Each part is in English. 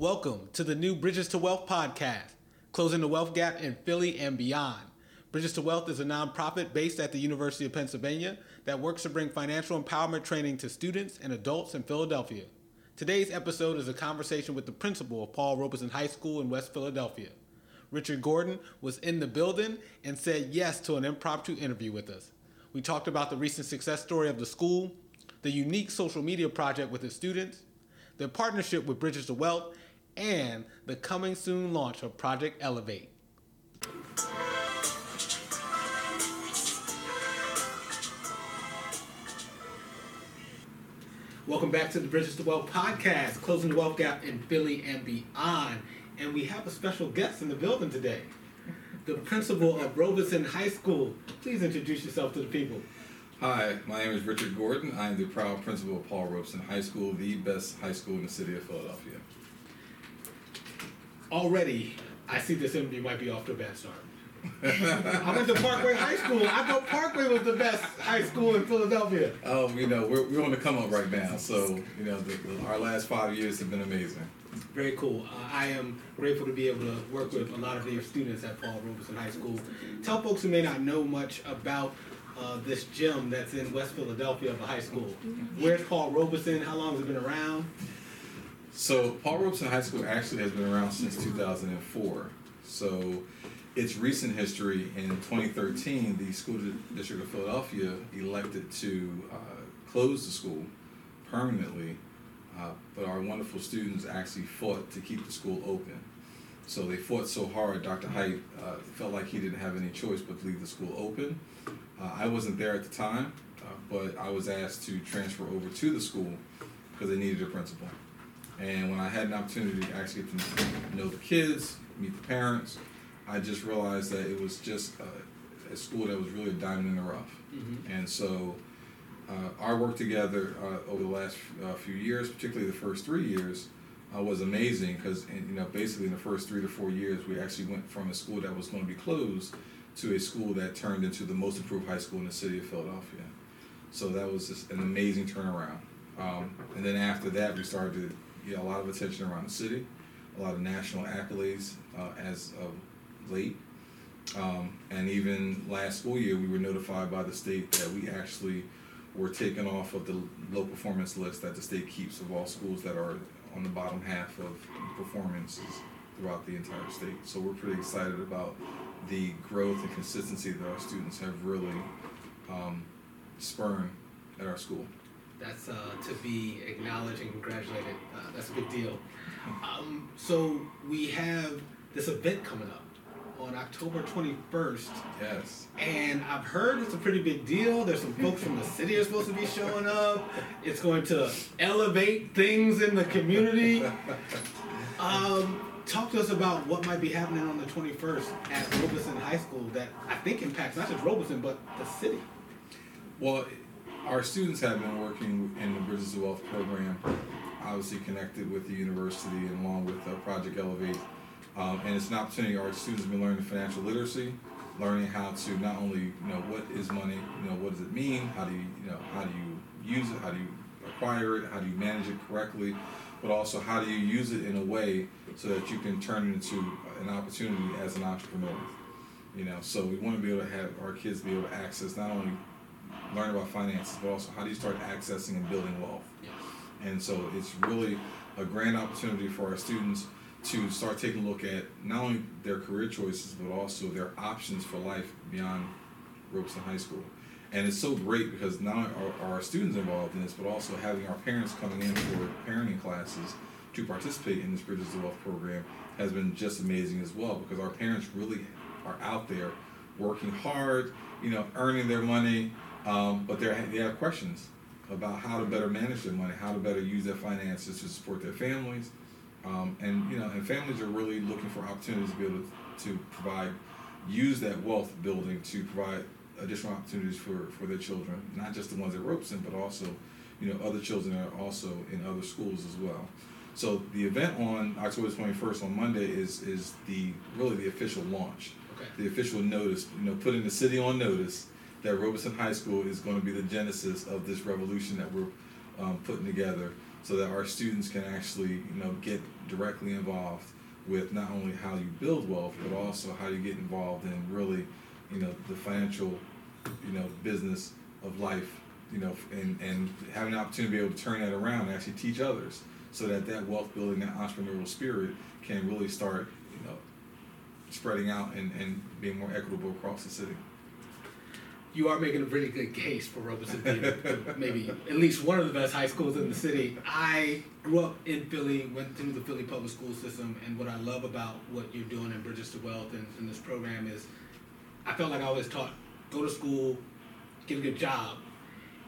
Welcome to the new Bridges to Wealth podcast, closing the wealth gap in Philly and beyond. Bridges to Wealth is a nonprofit based at the University of Pennsylvania that works to bring financial empowerment training to students and adults in Philadelphia. Today's episode is a conversation with the principal of Paul Robeson High School in West Philadelphia. Richard Gordon was in the building and said yes to an impromptu interview with us. We talked about the recent success story of the school, the unique social media project with its students, their partnership with Bridges to Wealth, and the coming soon launch of Project Elevate. Welcome back to the Bridges to Wealth podcast, closing the wealth gap in Philly and beyond. And we have a special guest in the building today, the principal of Robeson High School. Please introduce yourself to the people. Hi, my name is Richard Gordon. I am the proud principal of Paul Robeson High School, the best high school in the city of Philadelphia. Already, I see this interview might be off to a bad start. I went to Parkway High School. I thought Parkway was the best high school in Philadelphia. Oh, you know, we're, we're on the come up right now. So, you know, the, the, our last five years have been amazing. Very cool. Uh, I am grateful to be able to work with a lot of their students at Paul Robeson High School. Tell folks who may not know much about uh, this gym that's in West Philadelphia of a high school. Where's Paul Robeson? How long has it been around? So, Paul Robeson High School actually has been around since 2004. So, its recent history in 2013, the School District of Philadelphia elected to uh, close the school permanently, uh, but our wonderful students actually fought to keep the school open. So they fought so hard, Dr. Hite uh, felt like he didn't have any choice but to leave the school open. Uh, I wasn't there at the time, uh, but I was asked to transfer over to the school because they needed a principal. And when I had an opportunity to actually get to know the kids, meet the parents, I just realized that it was just a, a school that was really a diamond in the rough. Mm-hmm. And so uh, our work together uh, over the last uh, few years, particularly the first three years, uh, was amazing because you know basically in the first three to four years we actually went from a school that was going to be closed to a school that turned into the most improved high school in the city of Philadelphia. So that was just an amazing turnaround. Um, and then after that, we started to a lot of attention around the city, a lot of national accolades uh, as of late. Um, and even last school year, we were notified by the state that we actually were taken off of the low performance list that the state keeps of all schools that are on the bottom half of performances throughout the entire state. So we're pretty excited about the growth and consistency that our students have really um, spurned at our school. That's uh, to be acknowledged and congratulated. Uh, that's a big deal. Um, so we have this event coming up on October 21st. Yes. And I've heard it's a pretty big deal. There's some folks from the city are supposed to be showing up. It's going to elevate things in the community. Um, talk to us about what might be happening on the 21st at Robeson High School that I think impacts not just Robeson, but the city. Well, our students have been working in the Bridges to Wealth program, obviously connected with the university and along with uh, Project Elevate. Um, and it's an opportunity our students have been learning financial literacy, learning how to not only you know what is money, you know what does it mean, how do you you know how do you use it, how do you acquire it, how do you manage it correctly, but also how do you use it in a way so that you can turn it into an opportunity as an entrepreneur. You know, so we want to be able to have our kids be able to access not only learn about finances, but also how do you start accessing and building wealth. And so it's really a grand opportunity for our students to start taking a look at not only their career choices, but also their options for life beyond Robeson High School. And it's so great because not only are, our students involved in this, but also having our parents coming in for parenting classes to participate in this Bridges to Wealth program has been just amazing as well because our parents really are out there working hard, you know, earning their money, um, but they they have questions about how to better manage their money, how to better use their finances to support their families, um, and you know, and families are really looking for opportunities to be able to, to provide, use that wealth building to provide additional opportunities for, for their children, not just the ones at Robeson, but also, you know, other children that are also in other schools as well. So the event on October 21st on Monday is is the really the official launch, okay. the official notice, you know, putting the city on notice that Robeson High School is going to be the genesis of this revolution that we're um, putting together so that our students can actually you know get directly involved with not only how you build wealth, but also how you get involved in really, you know, the financial, you know, business of life, you know, and, and having the opportunity to be able to turn that around and actually teach others so that that wealth building, that entrepreneurial spirit can really start, you know, spreading out and, and being more equitable across the city. You are making a really good case for Robeson being maybe at least one of the best high schools in the city. I grew up in Philly, went through the Philly public school system, and what I love about what you're doing in Bridges to Wealth and in this program is I felt like I was taught go to school, get a good job.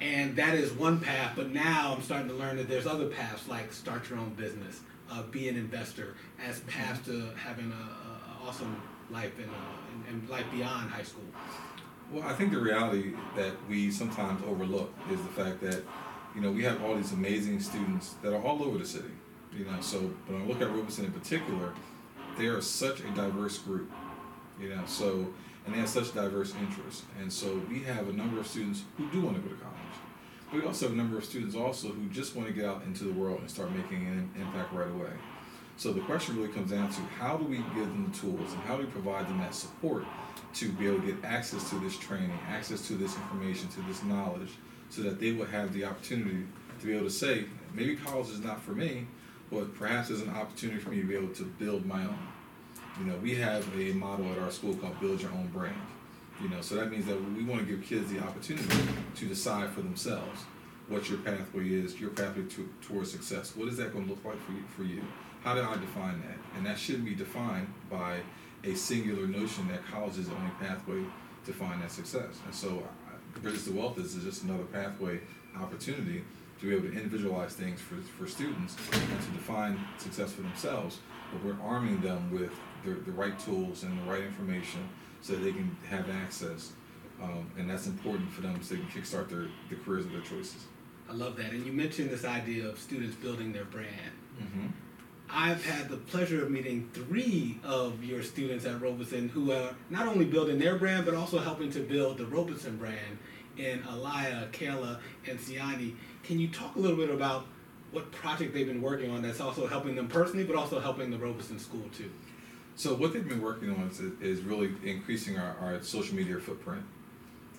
And that is one path, but now I'm starting to learn that there's other paths like start your own business, uh, be an investor, as paths to having an awesome life and, uh, and, and life beyond high school. Well, I think the reality that we sometimes overlook is the fact that, you know, we have all these amazing students that are all over the city. You know, so when I look at Robeson in particular, they are such a diverse group. You know, so and they have such diverse interests, and so we have a number of students who do want to go to college. But we also have a number of students also who just want to get out into the world and start making an impact right away. So the question really comes down to how do we give them the tools and how do we provide them that support to be able to get access to this training, access to this information, to this knowledge, so that they will have the opportunity to be able to say, maybe college is not for me, but perhaps there's an opportunity for me to be able to build my own. You know, we have a model at our school called Build Your Own Brand. You know, so that means that we want to give kids the opportunity to decide for themselves what your pathway is, your pathway to, towards success. What is that going to look like for you, for you? How do I define that? And that shouldn't be defined by a singular notion that college is the only pathway to find that success. And so, Bridges to Wealth is just another pathway opportunity to be able to individualize things for, for students and to define success for themselves. But we're arming them with the, the right tools and the right information so that they can have access. Um, and that's important for them so they can kickstart their the careers of their choices. I love that. And you mentioned this idea of students building their brand. Mm-hmm. I've had the pleasure of meeting three of your students at Robeson who are not only building their brand, but also helping to build the Robeson brand in Alaya, Kayla, and Siani. Can you talk a little bit about what project they've been working on that's also helping them personally, but also helping the Robeson School too? So what they've been working on is, is really increasing our, our social media footprint.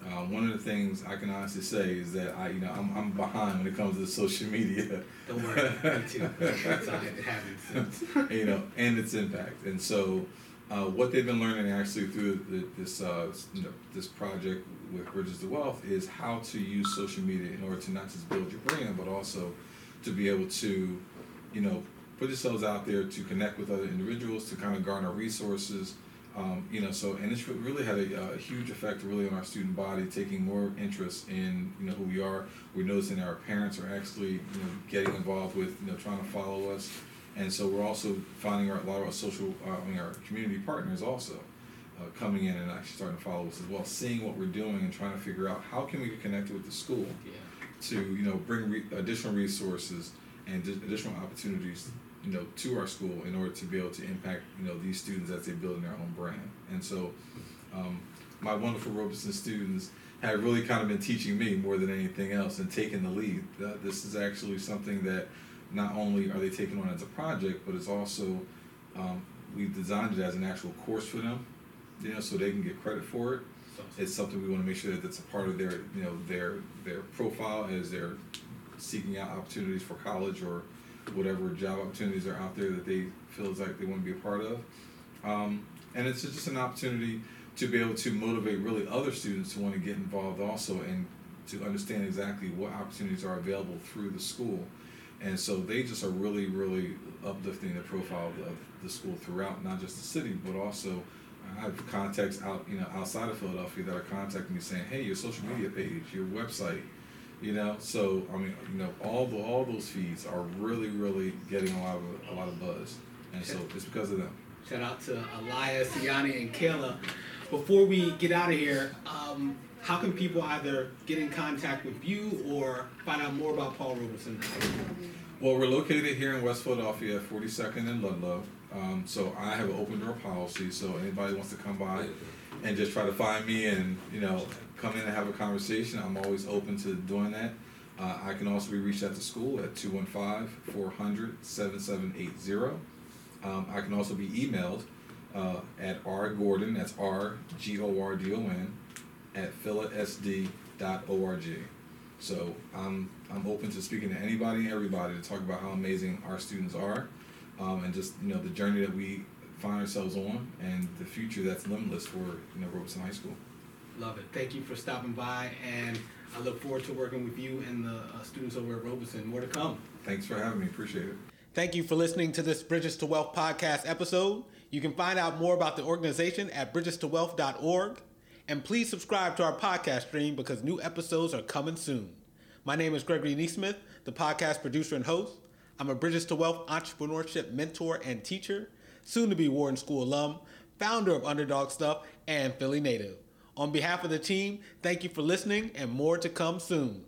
Uh, one of the things I can honestly say is that I, you know, I'm, I'm behind when it comes to social media. Don't worry, me too. That's how it happens. you know, and its impact. And so, uh, what they've been learning actually through the, this, uh, you know, this project with Bridges to Wealth is how to use social media in order to not just build your brand, but also to be able to, you know, put yourselves out there to connect with other individuals, to kind of garner resources, um, you know, so and it's really had a, a, huge effect really on our student body, taking more interest in you know who we are. We're noticing our parents are actually you know getting involved with you know trying to follow us, and so we're also finding our, a lot of our social, uh, I mean our community partners also. Uh, coming in and actually starting to follow us as well, seeing what we're doing and trying to figure out how can we get connected with the school yeah. to you know bring re- additional resources and additional opportunities you know, to our school in order to be able to impact, you know, these students as they build their own brand. And so, um, my wonderful Robeson students have really kind of been teaching me more than anything else and taking the lead. That this is actually something that not only are they taking on as a project, but it's also um, we've designed it as an actual course for them, you know, so they can get credit for it. It's something we want to make sure that that's a part of their, you know, their their profile as they're seeking out opportunities for college or whatever job opportunities are out there that they feels like they want to be a part of. Um, and it's just an opportunity to be able to motivate really other students to want to get involved also and to understand exactly what opportunities are available through the school. And so they just are really, really uplifting the profile of the, of the school throughout, not just the city, but also I have contacts out, you know, outside of Philadelphia that are contacting me saying, "Hey, your social media page, your website, you know, so I mean, you know, all the all those feeds are really, really getting a lot of a lot of buzz, and so it's because of them. Shout out to Elias, Siani, and Kayla. Before we get out of here, um, how can people either get in contact with you or find out more about Paul Robeson? Well, we're located here in West Philadelphia, 42nd and Ludlow. Um, so I have an open door policy. So anybody wants to come by and just try to find me and you know come in and have a conversation. I'm always open to doing that. Uh, I can also be reached at the school at 215-400-7780. Um, I can also be emailed uh, at rgordon, that's R-G-O-R-D-O-N, at philasd.org. So I'm, I'm open to speaking to anybody and everybody to talk about how amazing our students are um, and just, you know, the journey that we find ourselves on and the future that's limitless for, you know, Robeson High School. Love it. Thank you for stopping by, and I look forward to working with you and the uh, students over at Robeson. More to come. Thanks for having me. Appreciate it. Thank you for listening to this Bridges to Wealth podcast episode. You can find out more about the organization at bridgestowealth.org. And please subscribe to our podcast stream because new episodes are coming soon. My name is Gregory Neesmith, the podcast producer and host. I'm a Bridges to Wealth entrepreneurship mentor and teacher, soon to be Wharton School alum, founder of Underdog Stuff, and Philly native. On behalf of the team, thank you for listening and more to come soon.